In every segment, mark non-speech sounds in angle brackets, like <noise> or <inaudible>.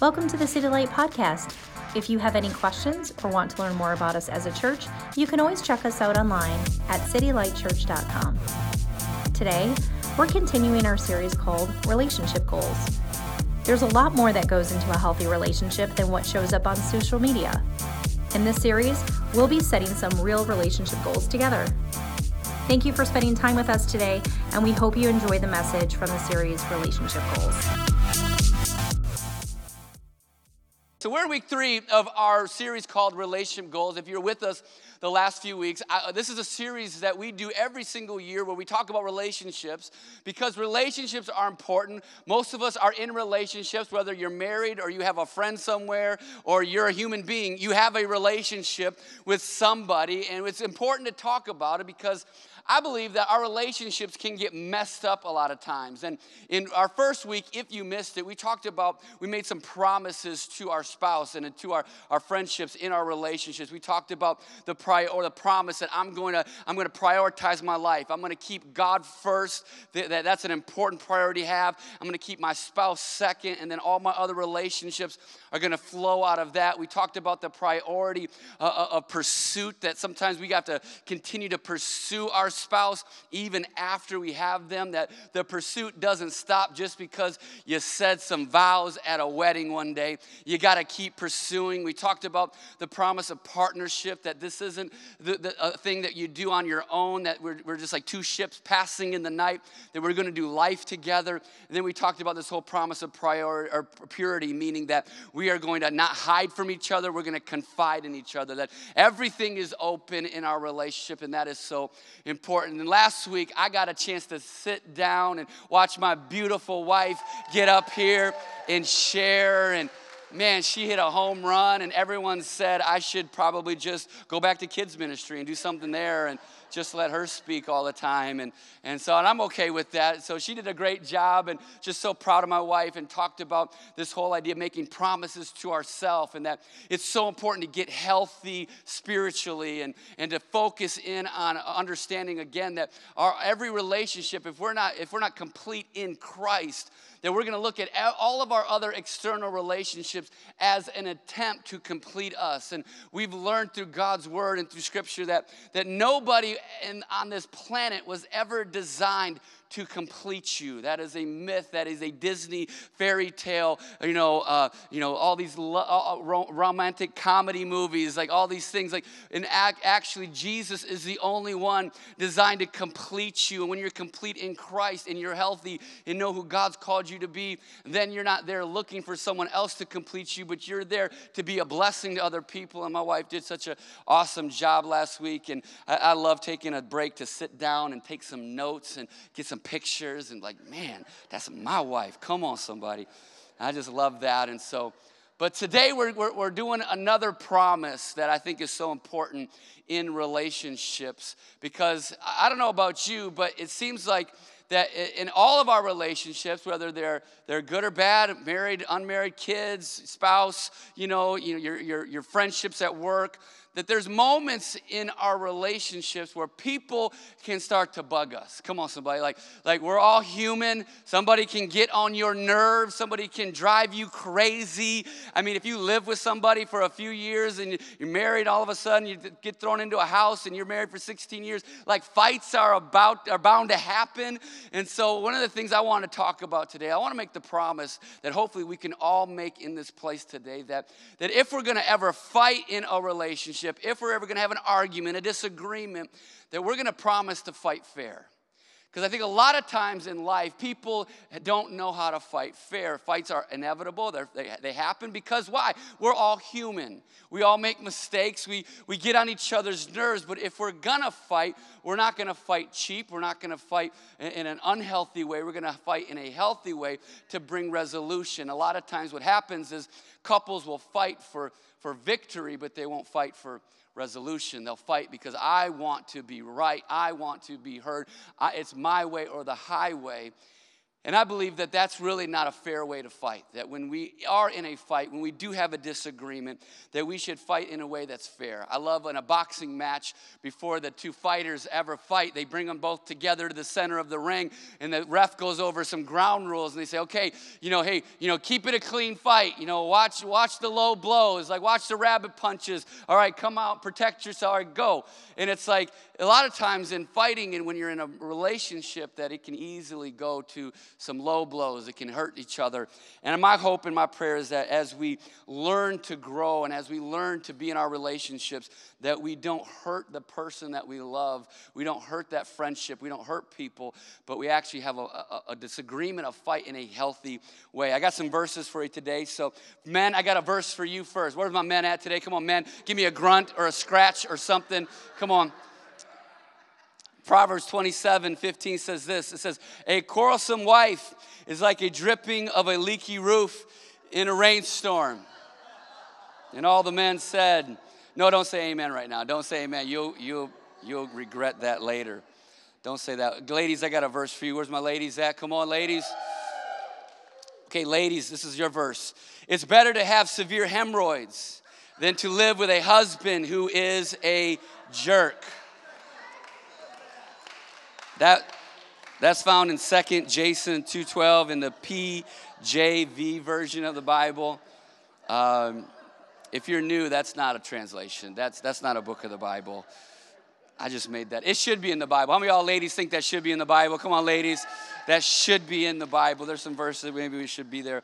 Welcome to the City Light Podcast. If you have any questions or want to learn more about us as a church, you can always check us out online at citylightchurch.com. Today, we're continuing our series called Relationship Goals. There's a lot more that goes into a healthy relationship than what shows up on social media. In this series, we'll be setting some real relationship goals together. Thank you for spending time with us today, and we hope you enjoy the message from the series Relationship Goals. So, we're in week three of our series called Relationship Goals. If you're with us the last few weeks, I, uh, this is a series that we do every single year where we talk about relationships because relationships are important. Most of us are in relationships, whether you're married or you have a friend somewhere or you're a human being, you have a relationship with somebody, and it's important to talk about it because I believe that our relationships can get messed up a lot of times. And in our first week, if you missed it, we talked about, we made some promises to our spouse and to our, our friendships in our relationships. We talked about the prior or the promise that I'm going to, I'm going to prioritize my life. I'm going to keep God first. That, that's an important priority to have. I'm going to keep my spouse second, and then all my other relationships are going to flow out of that. We talked about the priority uh, uh of pursuit, that sometimes we have to continue to pursue our spouse even after we have them, that the pursuit doesn't stop just because you said some vows at a wedding one day. You got to keep pursuing. We talked about the promise of partnership, that this isn't the, the thing that you do on your own, that we're, we're just like two ships passing in the night, that we're going to do life together. And then we talked about this whole promise of priority or purity, meaning that we are going to not hide from each other, we're going to confide in each other, that everything is open in our relationship, and that is so important important. And last week, I got a chance to sit down and watch my beautiful wife get up here and share. And man, she hit a home run, and everyone said I should probably just go back to kids' ministry and do something there. And just let her speak all the time. And, and so, and I'm okay with that. So she did a great job and just so proud of my wife and talked about this whole idea of making promises to ourselves and that it's so important to get healthy spiritually and, and to focus in on understanding again that our every relationship, if we're not, if we're not complete in Christ, that we're going to look at all of our other external relationships as an attempt to complete us. And we've learned through God's word and through scripture that, that nobody on this planet was ever designed to complete you. That is a myth. That is a Disney fairy tale. You know, uh, you know all these lo- uh, uh romantic comedy movies, like all these things. Like, and ac- actually, Jesus is the only one designed to complete you. And when you're complete in Christ and you're healthy and know who God's called you to be, then you're not there looking for someone else to complete you, but you're there to be a blessing to other people. And my wife did such an awesome job last week, and I, I love taking a break to sit down and take some notes and get some some pictures and like, man, that's my wife. Come on, somebody. I just love that. And so, but today we're, we're, we're, doing another promise that I think is so important in relationships because I don't know about you, but it seems like that in all of our relationships, whether they're, they're good or bad, married, unmarried, kids, spouse, you know, you know your, your, your friendships at work, that there's moments in our relationships where people can start to bug us. Come on, somebody. Like, like we're all human. Somebody can get on your nerves. Somebody can drive you crazy. I mean, if you live with somebody for a few years and you're married, all of a sudden you get thrown into a house and you're married for 16 years, like fights are about are bound to happen. And so, one of the things I want to talk about today, I want to make the promise that hopefully we can all make in this place today that that if we're going to ever fight in a relationship relationship, if we're ever going to have an argument, a disagreement, that we're going to promise to fight fair. Because I think a lot of times in life, people don't know how to fight fair. Fights are inevitable, they they happen because why? We're all human. We all make mistakes, we, we get on each other's nerves, but if we're gonna fight, we're not gonna fight cheap, we're not gonna fight in, in an unhealthy way, we're gonna fight in a healthy way to bring resolution. A lot of times, what happens is couples will fight for, for victory, but they won't fight for resolution. They'll fight because I want to be right. I want to be heard. I, it's my way or the highway. And I believe that that's really not a fair way to fight. That when we are in a fight, when we do have a disagreement, that we should fight in a way that's fair. I love in a boxing match, before the two fighters ever fight, they bring them both together to the center of the ring, and the ref goes over some ground rules, and they say, okay, you know, hey, you know, keep it a clean fight. You know, watch, watch the low blows, like watch the rabbit punches. All right, come out, protect yourself, right, go. And it's like a lot of times in fighting and when you're in a relationship, that it can easily go to some low blows that can hurt each other. And my hope and my prayer is that as we learn to grow and as we learn to be in our relationships, that we don't hurt the person that we love. We don't hurt that friendship. We don't hurt people, but we actually have a, a, a disagreement, a fight in a healthy way. I got some verses for you today. So, men, I got a verse for you first. Where's my men at today? Come on, men. Give me a grunt or a scratch or something. Come on. Proverbs 27 15 says this it says, A quarrelsome wife is like a dripping of a leaky roof in a rainstorm. And all the men said, No, don't say amen right now. Don't say amen. You'll, you'll, you'll regret that later. Don't say that. Ladies, I got a verse for you. Where's my ladies at? Come on, ladies. Okay, ladies, this is your verse. It's better to have severe hemorrhoids than to live with a husband who is a jerk. That, that's found in 2nd Jason 2.12 in the PJV version of the Bible. Um, if you're new, that's not a translation. That's, that's not a book of the Bible. I just made that. It should be in the Bible. How many y'all ladies think that should be in the Bible? Come on, ladies. That should be in the Bible. There's some verses maybe we should be there.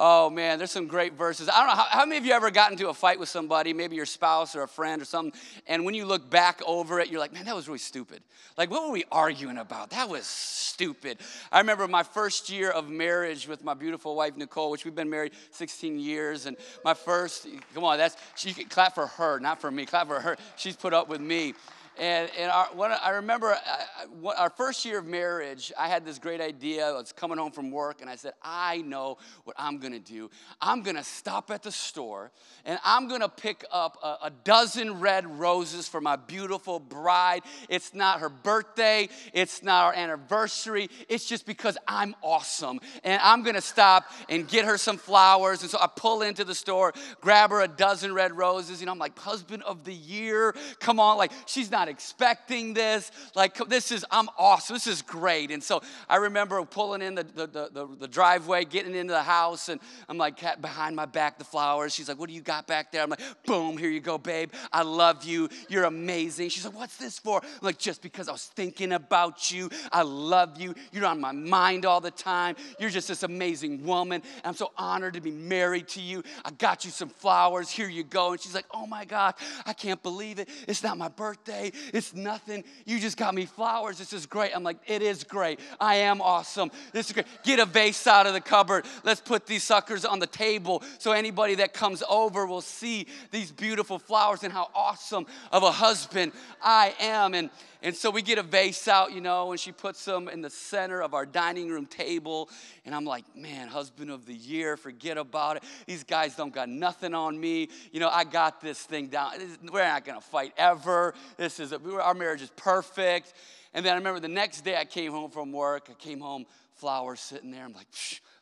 Oh man, there's some great verses. I don't know how, how, many of you ever got into a fight with somebody, maybe your spouse or a friend or something, and when you look back over it, you're like, man, that was really stupid. Like, what were we arguing about? That was stupid. I remember my first year of marriage with my beautiful wife Nicole, which we've been married 16 years, and my first, come on, that's she can clap for her, not for me. Clap for her. She's put up with me. And, and our, when I remember uh, our first year of marriage, I had this great idea. I was coming home from work, and I said, I know what I'm gonna do. I'm gonna stop at the store, and I'm gonna pick up a, a dozen red roses for my beautiful bride. It's not her birthday, it's not our anniversary, it's just because I'm awesome. And I'm gonna stop and get her some flowers. And so I pull into the store, grab her a dozen red roses, and I'm like, husband of the year, come on. Like, she's not expecting this. Like, this is, I'm awesome. This is great. And so I remember pulling in the, the, the, the driveway, getting into the house, and I'm like, behind my back, the flowers. She's like, What do you got back there? I'm like, Boom, here you go, babe. I love you. You're amazing. She's like, What's this for? I'm like, Just because I was thinking about you. I love you. You're on my mind all the time. You're just this amazing woman. I'm so honored to be married to you. I got you some flowers. Here you go. And she's like, Oh my God, I can't believe it. It's not my birthday. It's nothing. You just got me flowers. This is great. I'm like, it is great. I am awesome. This is great. Get a vase out of the cupboard. Let's put these suckers on the table so anybody that comes over will see these beautiful flowers and how awesome of a husband I am. And and so we get a vase out, you know, and she puts them in the center of our dining room table. And I'm like, man, husband of the year, forget about it. These guys don't got nothing on me. You know, I got this thing down. We're not going to fight ever. This is, a, our marriage is perfect. And then I remember the next day I came home from work. I came home, flowers sitting there. I'm like,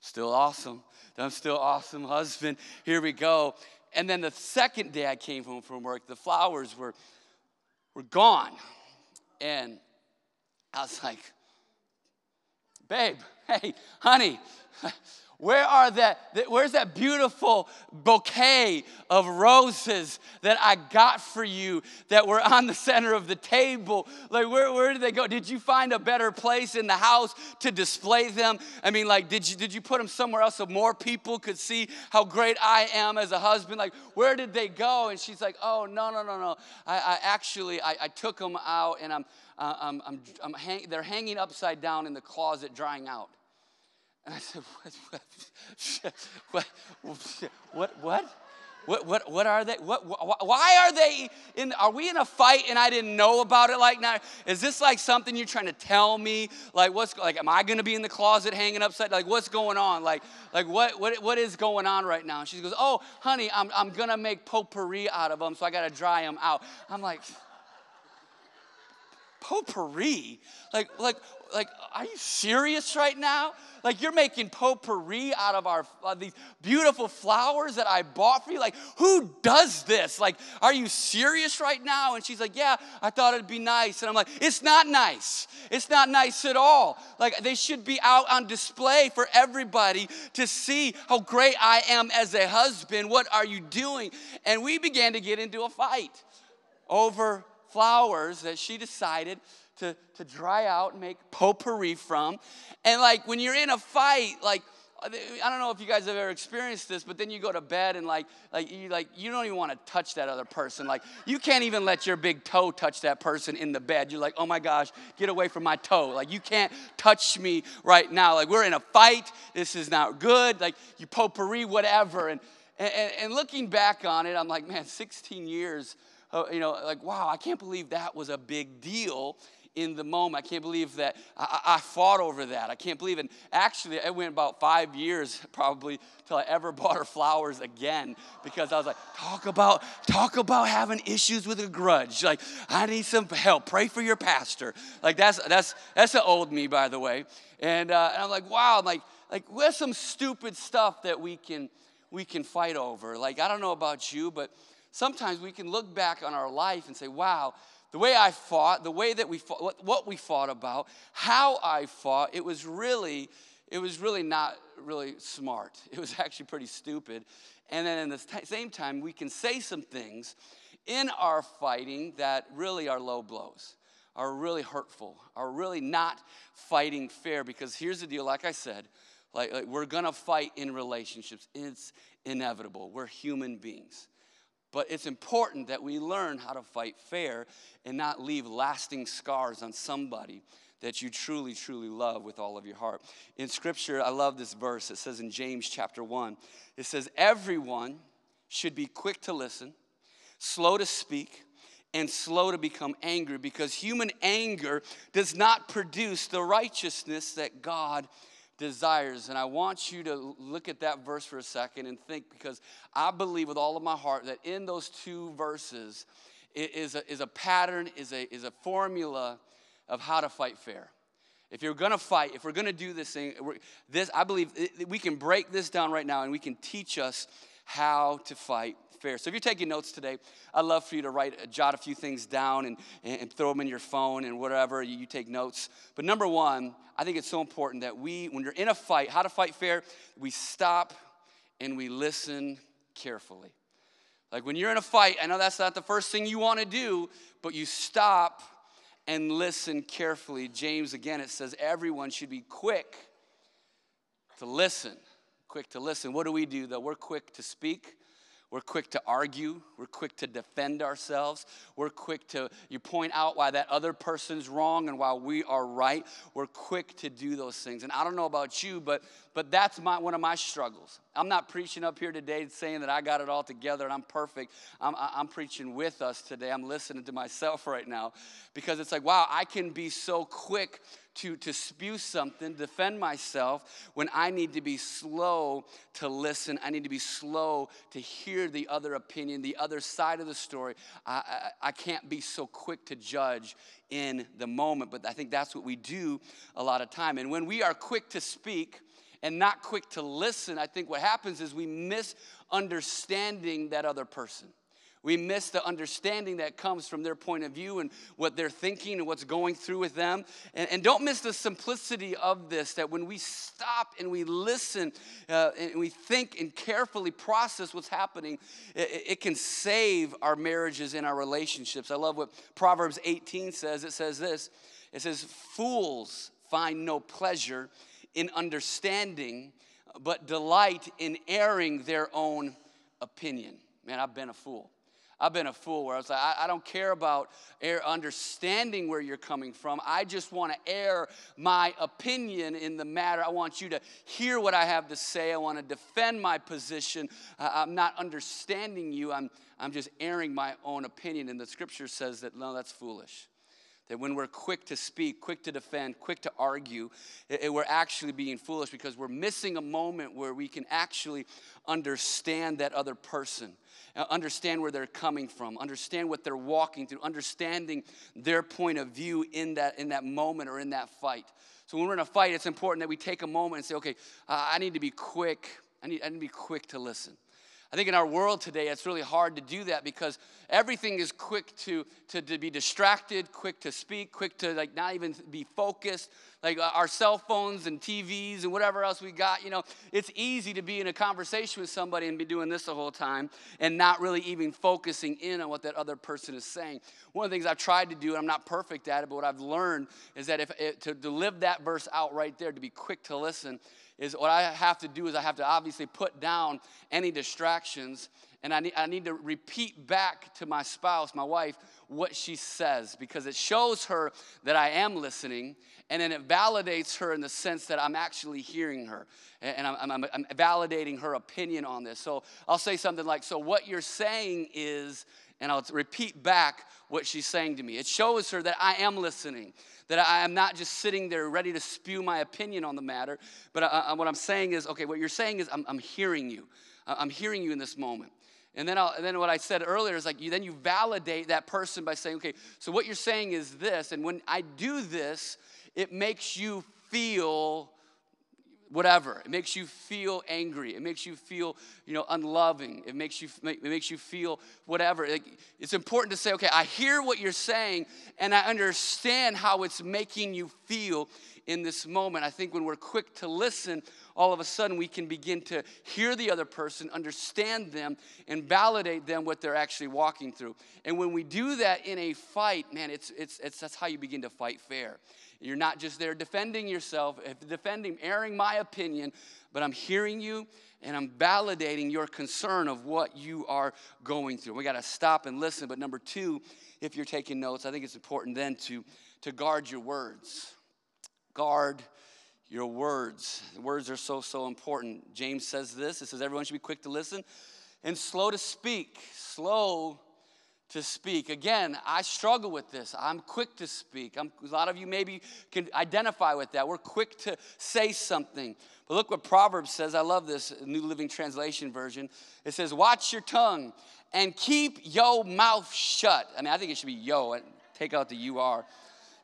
still awesome. I'm still awesome husband. Here we go. And then the second day I came home from work, the flowers were, were gone. And I was like, babe, hey, honey, where are that, where's that beautiful bouquet of roses that I got for you that were on the center of the table? Like, where, where did they go? Did you find a better place in the house to display them? I mean, like, did you, did you put them somewhere else so more people could see how great I am as a husband? Like, where did they go? And she's like, oh, no, no, no, no. I, I actually, I, I took them out and I'm, uh, I'm, I'm, I'm hang, they're hanging upside down in the closet drying out. And I said, <laughs> what, what, what, what? What, what, are they? What, why are they in? Are we in a fight and I didn't know about it? Like now, is this like something you're trying to tell me? Like what's like? Am I going to be in the closet hanging upside? Like what's going on? Like like what what what is going on right now? And she goes, oh honey, I'm I'm gonna make potpourri out of them, so I got to dry them out. I'm like potpourri? Like, like, like, are you serious right now? Like, you're making potpourri out of our uh, these beautiful flowers that I bought for you? Like, who does this? Like, are you serious right now? And she's like, Yeah, I thought it'd be nice. And I'm like, It's not nice. It's not nice at all. Like, they should be out on display for everybody to see how great I am as a husband. What are you doing? And we began to get into a fight over flowers that she decided to, to dry out and make potpourri from. And like when you're in a fight, like I don't know if you guys have ever experienced this, but then you go to bed and like, like you like you don't even want to touch that other person. Like you can't even let your big toe touch that person in the bed. You're like, oh my gosh, get away from my toe. Like you can't touch me right now. Like we're in a fight. This is not good. Like you potpourri, whatever. And and, and looking back on it, I'm like, man, 16 years. Uh, you know, like wow, I can't believe that was a big deal in the moment. I can't believe that I, I, fought over that. I can't believe it. Actually, it went about five years <laughs> probably till I ever <laughs> bought her flowers again because I was like, talk about talk about having issues with a grudge. Like, I need some help. Pray for your pastor. Like that's that's that's the old me, by the way. And, uh, and I'm like, wow. I'm like like where's some stupid stuff that we can we can fight over. Like I don't know about you, but sometimes we can look back on our life and say, wow the way I fought, the way that we fought, what, we fought about, how I fought, it was really, it was really not really smart. <laughs> It was actually pretty stupid. And then at the t- same time, we can say some things in our fighting that really are low blows, are really hurtful, are really not fighting fair. Because here's the deal, like I said, like, like we're gonna fight in relationships. It's inevitable. We're human beings. But it's important that we learn how to fight fair and not leave lasting scars on somebody that you truly, truly love with all of your heart. In scripture, I love this verse. It says in James chapter 1, it says, Everyone should be quick to listen, slow to speak, and slow to become angry because human anger does not produce the righteousness that God desires. And I want you to look at that verse for a second and think because I believe with all of my heart that in those two verses is a, is a pattern, is a, is a formula of how to fight fair. If you're gonna fight, if we're gonna do this thing, this I believe we can break this down right now and we can teach us how to fight fair. So if you're taking notes today, I'd love for you to write, jot a few things down and, and throw them in your phone and whatever, you, you take notes. But number one, I think it's so important that we, when you're in a fight, how to fight fair, we stop and we listen carefully. Like when you're in a fight, I know that's not the first thing you want to do, but you stop and listen carefully. James, again, it says everyone should be quick to listen. Quick to listen. What do we do though? We're quick to speak, we're quick to argue. We're quick to defend ourselves. We're quick to, you point out why that other person's wrong and why we are right. We're quick to do those things. And I don't know about you, but, but that's my, one of my struggles. I'm not preaching up here today saying that I got it all together and I'm perfect. I'm, I'm preaching with us today. I'm listening to myself right now because it's like, wow, I can be so quick to, to spew something, defend myself, when I need to be slow to listen. I need to be slow to hear the other opinion, the other side of the story. I, I, I can't be so quick to judge in the moment, but I think that's what we do a lot of time. And when we are quick to speak, and not quick to listen, I think what happens is we miss understanding that other person. We miss the understanding that comes from their point of view and what they're thinking and what's going through with them. And, and don't miss the simplicity of this that when we stop and we listen uh, and we think and carefully process what's happening, it, it can save our marriages and our relationships. I love what Proverbs 18 says. It says this it says, Fools find no pleasure in understanding, but delight in airing their own opinion. Man, I've been a fool. I've been a fool where I was like, I, I don't care about air understanding where you're coming from. I just want to air my opinion in the matter. I want you to hear what I have to say. I want to defend my position. I'm not understanding you. I'm, I'm just airing my own opinion. And the scripture says that, no, that's foolish. That when we're quick to speak, quick to defend, quick to argue, it, it, we're actually being foolish because we're missing a moment where we can actually understand that other person, uh, understand where they're coming from, understand what they're walking through, understanding their point of view in that, in that moment or in that fight. So when we're in a fight, it's important that we take a moment and say, okay, uh, I need to be quick. I need, I need to be quick to listen. I think in our world today, it's really hard to do that because everything is quick to, to, to be distracted, quick to speak, quick to like not even be focused. Like uh, our cell phones and TVs and whatever else we got, you know, it's easy to be in a conversation with somebody and be doing this the whole time and not really even focusing in on what that other person is saying. One of the things I've tried to do, and I'm not perfect at it, but what I've learned is that if it, to, to live that verse out right there, to be quick to listen, is what I have to do is I have to obviously put down any distractions and I need, I need to repeat back to my spouse, my wife, what she says because it shows her that I am listening and then it validates her in the sense that I'm actually hearing her and I'm, I'm, I'm validating her opinion on this. So I'll say something like, So, what you're saying is, and I'll repeat back what she's saying to me. It shows her that I am listening that I am not just sitting there ready to spew my opinion on the matter, but I, I, what I'm saying is, okay, what you're saying is, I'm, I'm hearing you. I'm hearing you in this moment. And then, and then what I said earlier is like, you, then you validate that person by saying, okay, so what you're saying is this, and when I do this, it makes you feel whatever. It makes you feel angry. It makes you feel you know unloving. It makes you it makes you feel whatever. It's important to say okay i hear what you're saying and i understand how it's making you feel in this moment i think when we're quick to listen all of a sudden we can begin to hear the other person understand them and validate them what they're actually walking through and when we do that in a fight man it's it's, it's that's how you begin to fight fair you're not just there defending yourself, defending, airing my opinion, but I'm hearing you and I'm validating your concern of what you are going through. We got to stop and listen. But number two, if you're taking notes, I think it's important then to, to guard your words. Guard your words. words are so, so important. James says this it says, everyone should be quick to listen and slow to speak. Slow to speak. Again, I struggle with this. I'm quick to speak. I'm, a lot of you maybe can identify with that. We're quick to say something. But look what Proverbs says. I love this New Living Translation version. It says, Watch your tongue and keep your mouth shut. I mean, I think it should be yo, take out the you are.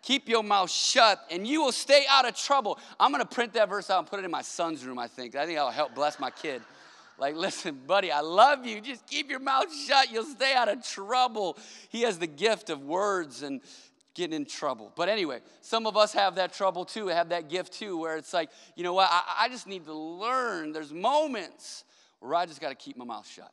Keep your mouth shut and you will stay out of trouble. I'm going to print that verse out and put it in my son's room, I think. I think that'll help bless my kid. Like, <laughs> listen, buddy, I love you. Just keep your mouth shut. You'll stay out of trouble. He has the gift of words and getting in trouble. But anyway, some of us have that trouble too, have that gift too, where it's like, you know what, I, I just need to learn. There's moments where I just got to keep my mouth shut.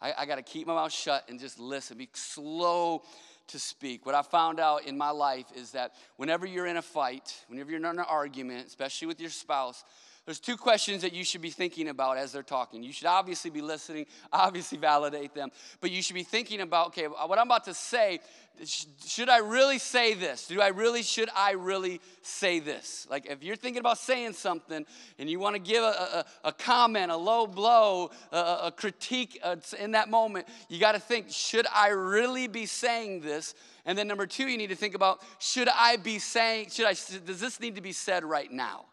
I, I got to keep my mouth shut and just listen, be slow to speak. What I found out in my life is that whenever you're in a fight, whenever you're in an argument, especially with your spouse, there's two questions that you should be thinking about as they're talking. You should obviously be listening, <laughs> obviously validate them, but you should be thinking about, okay, what I'm about to say, should I really say this? Do I really, should I really say this? Like if you're thinking about saying something and you want to give a, a, a, comment, a low blow, a, a critique uh, in that moment, you got to think, should I really be saying this? And then number two, you need to think about, should I be saying, should I, does this need to be said right now?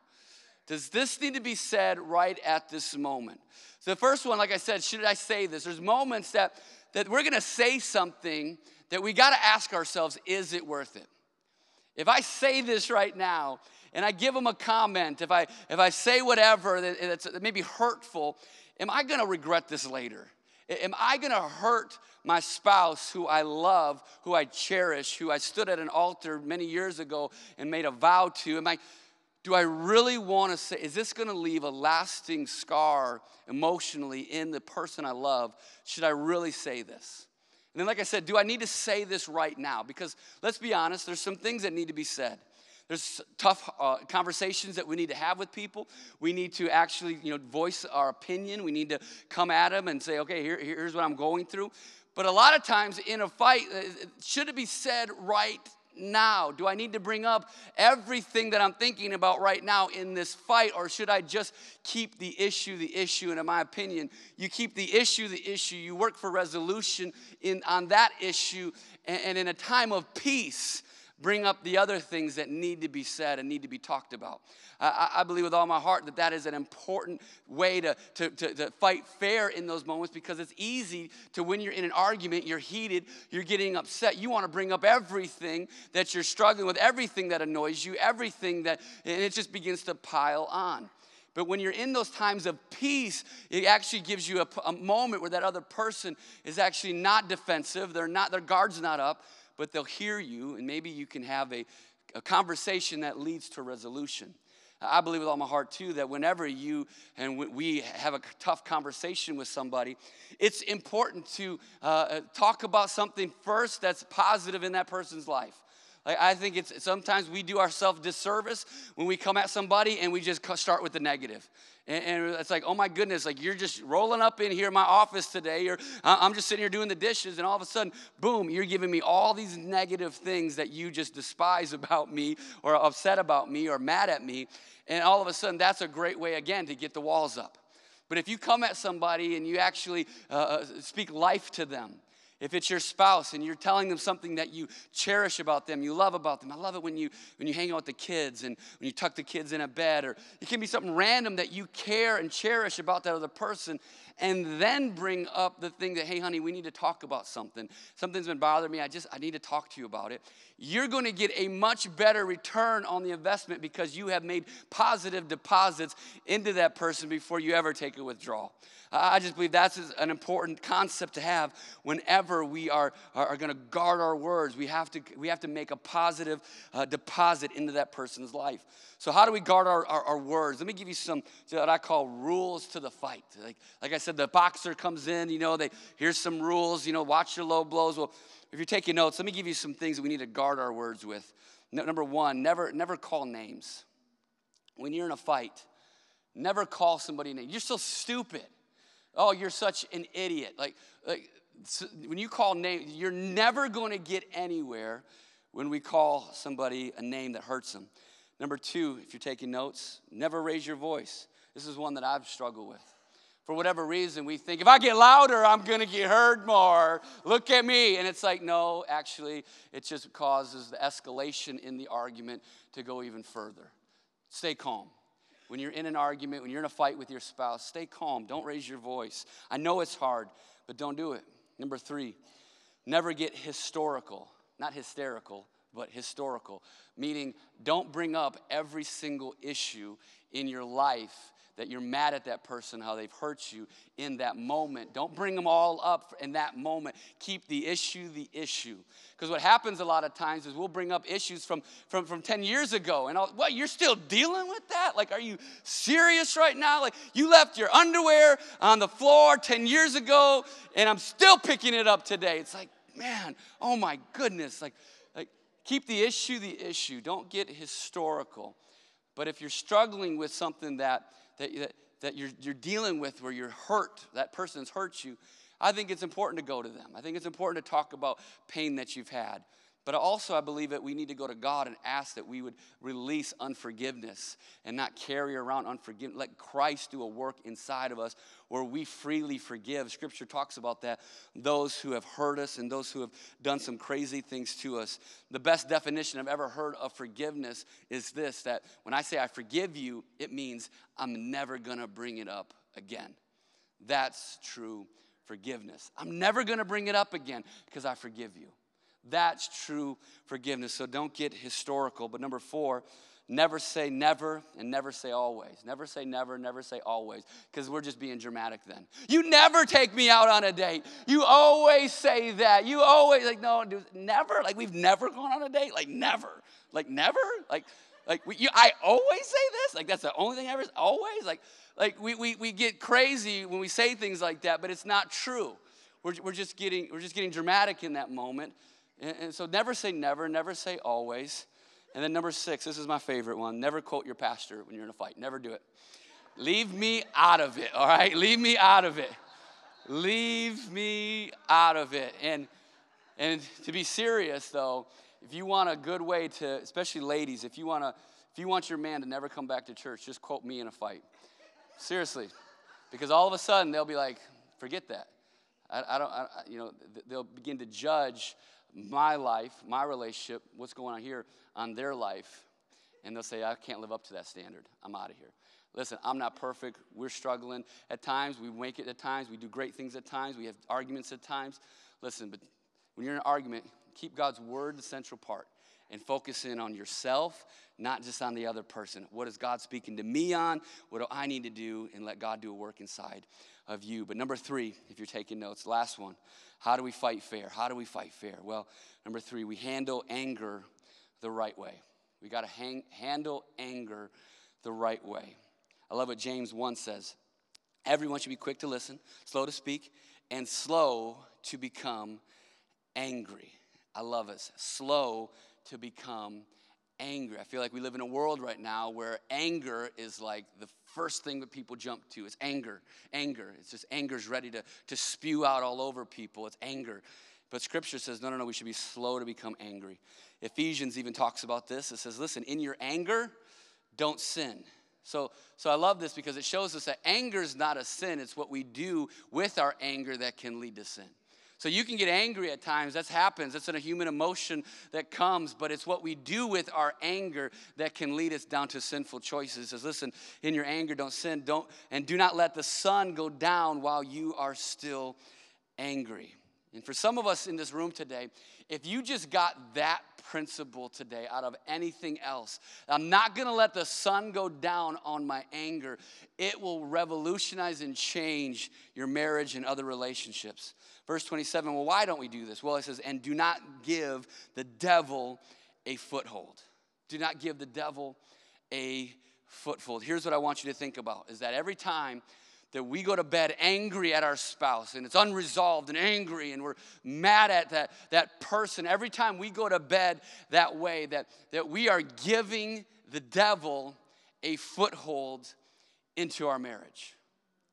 Does this need to be said right at this moment? So the first one, like I said, should I say this? There's moments that, that we're gonna say something that we gotta ask ourselves, is it worth it? If I say this right now and I give them a comment, if I if I say whatever that's that may be hurtful, am I gonna regret this later? Am I gonna hurt my spouse who I love, who I cherish, who I stood at an altar many years ago and made a vow to? Am I do I really want to say, is this going to leave a lasting scar emotionally in the person I love? Should I really say this? And then, like I said, do I need to say this right now? Because let's be honest, there's some things that need to be said. There's tough uh, conversations that we need to have with people. We need to actually, you know, voice our opinion. We need to come at them and say, okay, here, here's what I'm going through. But a lot of times in a fight, uh, should it be said right now? Do I need to bring up everything that I'm thinking about right now in this fight, or should I just keep the issue the issue? And in my opinion, you keep the issue the issue. You work for resolution in, on that issue, and, and in a time of peace, bring up the other things that need to be said and need to be talked about. I, I believe with all my heart that that is an important way to, to, to, to, fight fair in those moments because it's easy to, when you're in an argument, you're heated, you're getting upset. You want to bring up everything that you're struggling with, everything that annoys you, everything that, and it just begins to pile on. But when you're in those times of peace, it actually gives you a, a, moment where that other person is actually not defensive. They're not, their guard's not up, but they'll hear you, and maybe you can have a, a conversation that leads to resolution. I believe with all my heart too that whenever you and we have a tough conversation with somebody, it's important to uh, uh, talk about something first that's positive in that person's life. Like I think it's sometimes we do ourselves disservice when we come at somebody and we just start with the negative. And, and, it's like, oh my goodness, like you're just rolling up in here in my office today, or I'm just sitting here doing the dishes, and all of a sudden, boom, you're giving me all these negative things that you just despise about me, or upset about me, or mad at me. And all of a sudden, that's a great way, again, to get the walls up. But if you come at somebody and you actually uh, uh speak life to them, if it's your spouse and you're telling them something that you cherish about them, you love about them. I love it when you when you hang out with the kids and when you tuck the kids in a bed, or it can be something random that you care and cherish about that other person, and then bring up the thing that, hey, honey, we need to talk about something. Something's been bothering me. I just I need to talk to you about it. You're going to get a much better return on the investment because you have made positive deposits into that person before you ever take a withdrawal. I just believe that's an important concept to have whenever we are, are, are going to guard our words. We have to, we have to make a positive uh, deposit into that person's life. So, how do we guard our, our, our, words? Let me give you some what I call rules to the fight. Like, like I said, the boxer comes in, you know, they, here's some rules, you know, watch your low blows. Well, if you're taking notes, let me give you some things that we need to guard our words with. number one, never, never call names. When you're in a fight, never call somebody a name. You're so stupid oh, you're such an idiot. Like, like when you call names, you're never going to get anywhere when we call somebody a name that hurts them. Number two, if you're taking notes, never raise your voice. This is one that I've struggled with. For whatever reason, we think if I get louder, I'm going to get heard more. Look at me. And it's like, no, actually, it just causes the escalation in the argument to go even further. Stay calm. When you're in an argument, when you're in a fight with your spouse, stay calm. Don't raise your voice. I know it's hard, but don't do it. Number three, never get historical. Not hysterical, but historical. Meaning, don't bring up every single issue in your life that you're mad at that person, how they've hurt you in that moment. Don't bring them all up in that moment. Keep the issue the issue. Because what happens a lot of times is we'll bring up issues from, from, from 10 years ago. And I'll, what, you're still dealing with that? Like, are you serious right now? Like, you left your underwear on the floor 10 years ago, and I'm still picking it up today. It's like, man, oh my goodness. Like, like keep the issue the issue. Don't get historical. But if you're struggling with something that that, that, that you're, you're dealing with where you're hurt, that person's hurt you, I think it's important to go to them. I think it's important to talk about pain that you've had. But also, I believe that we need to go to God and ask that we would release unforgiveness and not carry around unforgiveness. Let Christ do a work inside of us where we freely forgive. Scripture talks about that. Those who have hurt us and those who have done some crazy things to us. The best definition I've ever heard of forgiveness is this that when I say I forgive you, it means I'm never to bring it up again. That's true forgiveness. I'm never to bring it up again because I forgive you. That's true forgiveness. So don't get historical. But number four, never say never and never say always. Never say never, never say always, because we're just being dramatic then. You never take me out on a date. You always say that. You always, like, no, dude, never. Like, we've never gone on a date. Like, never. Like, never. Like, like we, you, I always say this. Like, that's the only thing I ever, always. Like, like we, we, we get crazy when we say things like that, but it's not true. We're, we're, just getting, we're just getting dramatic in that moment. And, and so never say never, never say always. And then number six, this is my favorite one never quote your pastor when you're in a fight. Never do it. Leave me out of it, all right? Leave me out of it. Leave me out of it. And, and to be serious, though, if you want a good way to, especially ladies, if you want to, if you want your man to never come back to church, just quote me in a fight. Seriously, because all of a sudden they'll be like, forget that. I, I don't, I, you know, they'll begin to judge my life, my relationship, what's going on here on their life, and they'll say, I can't live up to that standard. I'm out of here. Listen, I'm not perfect. We're struggling at times. We make it at times. We do great things at times. We have arguments at times. Listen, but when you're in an argument, keep God's word the central part and focus in on yourself, not just on the other person. What is God speaking to me on? What do I need to do? And let God do a work inside of you. But number three, if you're taking notes, last one, how do we fight fair? How do we fight fair? Well, number three, we handle anger the right way. We got to hang, handle anger the right way. I love what James 1 says. Everyone should be quick to listen, slow to speak, and slow to become angry. I love it. Slow to become angry. I feel like we live in a world right now where anger is like the first thing that people jump to. is anger. Anger. It's just anger's ready to, to spew out all over people. It's anger. But scripture says, no, no, no, we should be slow to become angry. Ephesians even talks about this. It says, listen, in your anger, don't sin. So, so I love this because it shows us that anger is not a sin. It's what we do with our anger that can lead to sin. So you can get angry at times. That happens. That's a human emotion that comes, but it's what we do with our anger that can lead us down to sinful choices. It says, listen, in your anger, don't sin, don't, and do not let the sun go down while you are still angry. And for some of us in this room today, if you just got that principle today out of anything else, I'm not gonna let the sun go down on my anger. It will revolutionize and change your marriage and other relationships. Verse 27, well, why don't we do this? Well, it says, and do not give the devil a foothold. Do not give the devil a foothold. Here's what I want you to think about is that every time that we go to bed angry at our spouse and it's unresolved and angry and we're mad at that, that person, every time we go to bed that way, that, that we are giving the devil a foothold into our marriage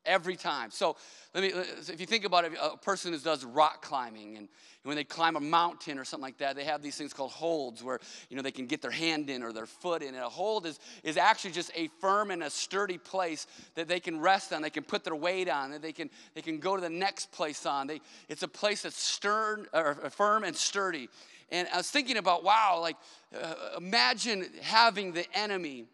every time. So let me, if you think about it, a person who does rock climbing and when they climb a mountain or something like that, they have these things called holds where, you know, they can get their hand in or their foot in. And a hold is, is actually just a firm and a sturdy place that they can rest on. They can put their weight on. That they can, they can go to the next place on. They, it's a place that's stern, or firm and sturdy. And I was thinking about, wow, like uh, imagine having the enemy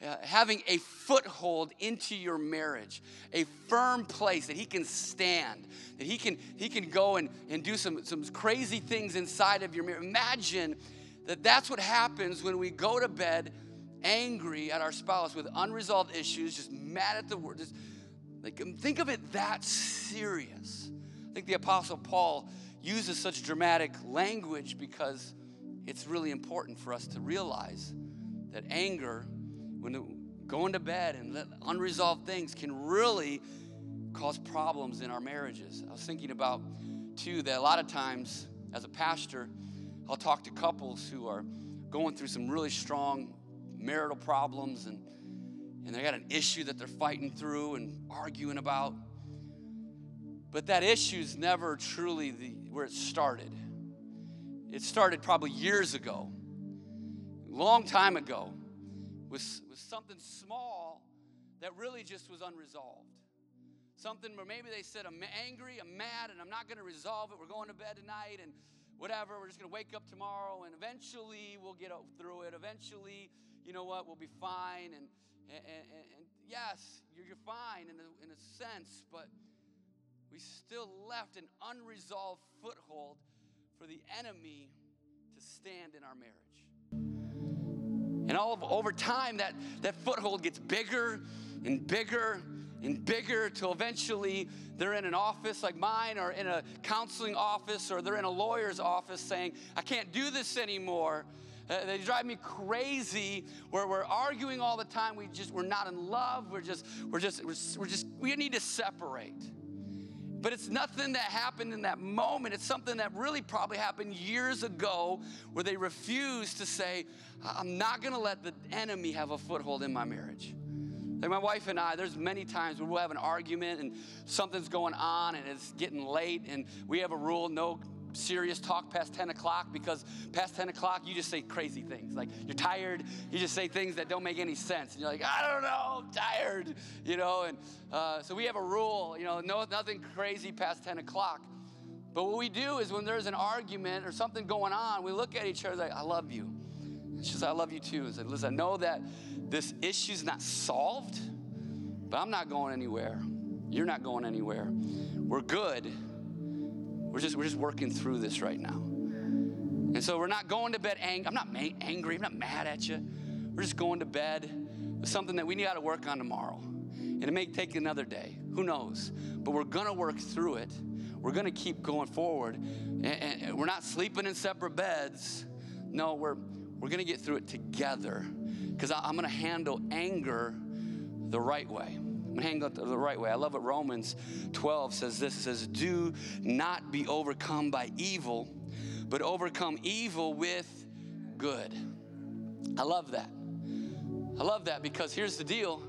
uh, having a foothold into your marriage, a firm place that he can stand, that he can, he can go and, and do some, some crazy things inside of your marriage. Imagine that that's what happens when we go to bed angry at our spouse with unresolved issues, just mad at the word. Just, like, um, think of it that serious. I think the Apostle Paul uses such dramatic language because it's really important for us to realize that anger when going to bed and unresolved things can really cause problems in our marriages. I was thinking about, too, that a lot of times as a pastor, I'll talk to couples who are going through some really strong marital problems and, and they got an issue that they're fighting through and arguing about. But that issue is never truly the, where it started. It started probably years ago, long time ago was, was something small that really just was unresolved. Something where maybe they said, I'm angry, I'm mad, and I'm not going to resolve it. We're going to bed tonight and whatever. We're just going to wake up tomorrow and eventually we'll get through it. Eventually, you know what, we'll be fine. And, and, and, and yes, you're, you're fine in a, in a sense, but we still left an unresolved foothold for the enemy to stand in our marriage. And all of, over time, that, that foothold gets bigger and bigger and bigger till eventually they're in an office like mine or in a counseling office or they're in a lawyer's office saying, I can't do this anymore. Uh, they drive me crazy where we're arguing all the time. We just, we're not in love. We're just, we're just, we're, we're just, we need to separate. But it's nothing that happened in that moment. It's something that really probably happened years ago where they refused to say, I'm not gonna let the enemy have a foothold in my marriage. Like my wife and I, there's many times where we'll have an argument and something's going on and it's getting late, and we have a rule no serious talk past 10 o'clock because past 10 o'clock you just say crazy things like you're tired you just say things that don't make any sense and you're like i don't know i'm tired you know and uh, so we have a rule you know no nothing crazy past 10 o'clock But what we do is when there's an argument or something going on, we look at each other like, I love you. And she's like, I love you too. and like, listen, I know that this issue's not solved, but I'm not going anywhere. You're not going anywhere. We're good. We're just, we're just working through this right now. And so we're not going to bed angry. I'm not ma- angry. I'm not mad at you. We're just going to bed with something that we got to work on tomorrow. And it may take another day. Who knows? But we're going to work through it. We're going to keep going forward. And, and we're not sleeping in separate beds. No, we're, we're going to get through it together because I'm going to handle anger the right way. Going it the right way. I love what Romans 12 says this it says, Do not be overcome by evil, but overcome evil with good. I love that. I love that because here's the deal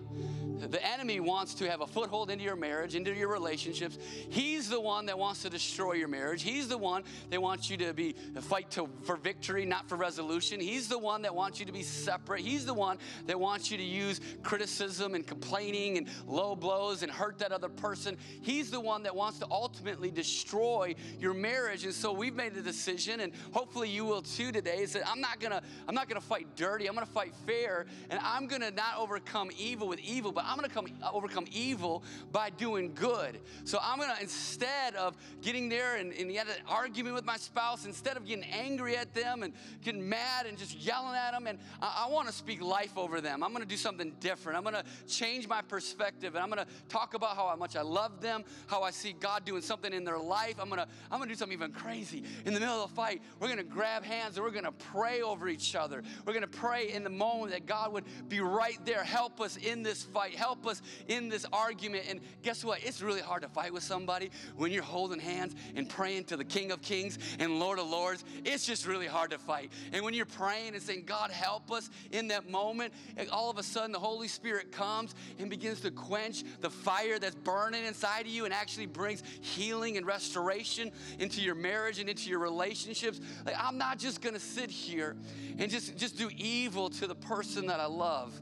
the enemy wants to have a foothold into your marriage, into your relationships. He's the one that wants to destroy your marriage. He's the one that wants you to be uh, fight to, for victory, not for resolution. He's the one that wants you to be separate. He's the one that wants you to use criticism and complaining and low blows and hurt that other person. He's the one that wants to ultimately destroy your marriage. And so we've made a decision, and hopefully you will too today. Is that I'm not gonna I'm not gonna fight dirty. I'm gonna fight fair, and I'm gonna not overcome evil with evil, but I'm going to come uh, overcome evil by doing good. So I'm going to instead of getting there and, and get an argument with my spouse, instead of getting angry at them and getting mad and just yelling at them, and I, I want to speak life over them. I'm going to do something different. I'm going to change my perspective, and I'm going to talk about how much I love them, how I see God doing something in their life. I'm going to I'm going to do something even crazy in the middle of the fight. We're going to grab hands and we're going to pray over each other. We're going to pray in the moment that God would be right there, help us in this fight help us in this argument. And guess what? It's really hard to fight with somebody when you're holding hands and praying to the King of Kings and Lord of Lords. It's just really hard to fight. And when you're praying and saying, God, help us in that moment, all of a sudden the Holy Spirit comes and begins to quench the fire that's burning inside of you and actually brings healing and restoration into your marriage and into your relationships. Like, I'm not just gonna sit here and just, just do evil to the person that I love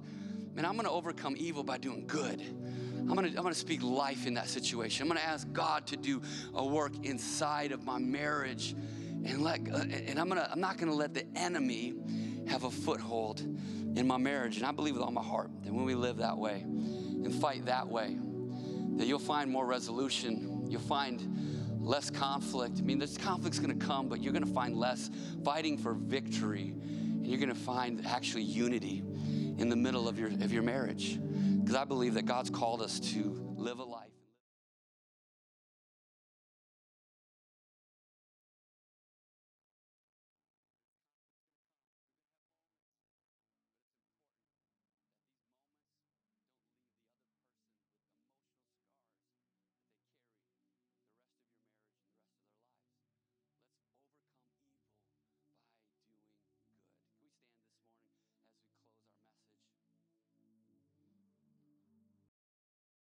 man, I'm gonna overcome evil by doing good. I'm gonna, I'm gonna speak life in that situation. I'm gonna ask God to do a work inside of my marriage and let, uh, and I'm gonna, I'm not gonna let the enemy have a foothold in my marriage. And I believe with all my heart that when we live that way and fight that way, that you'll find more resolution. You'll find less conflict. I mean, this conflict's gonna come, but you're gonna find less fighting for victory. You're gonna find actually unity in the middle of your, of your marriage. Because I believe that God's called us to live a life.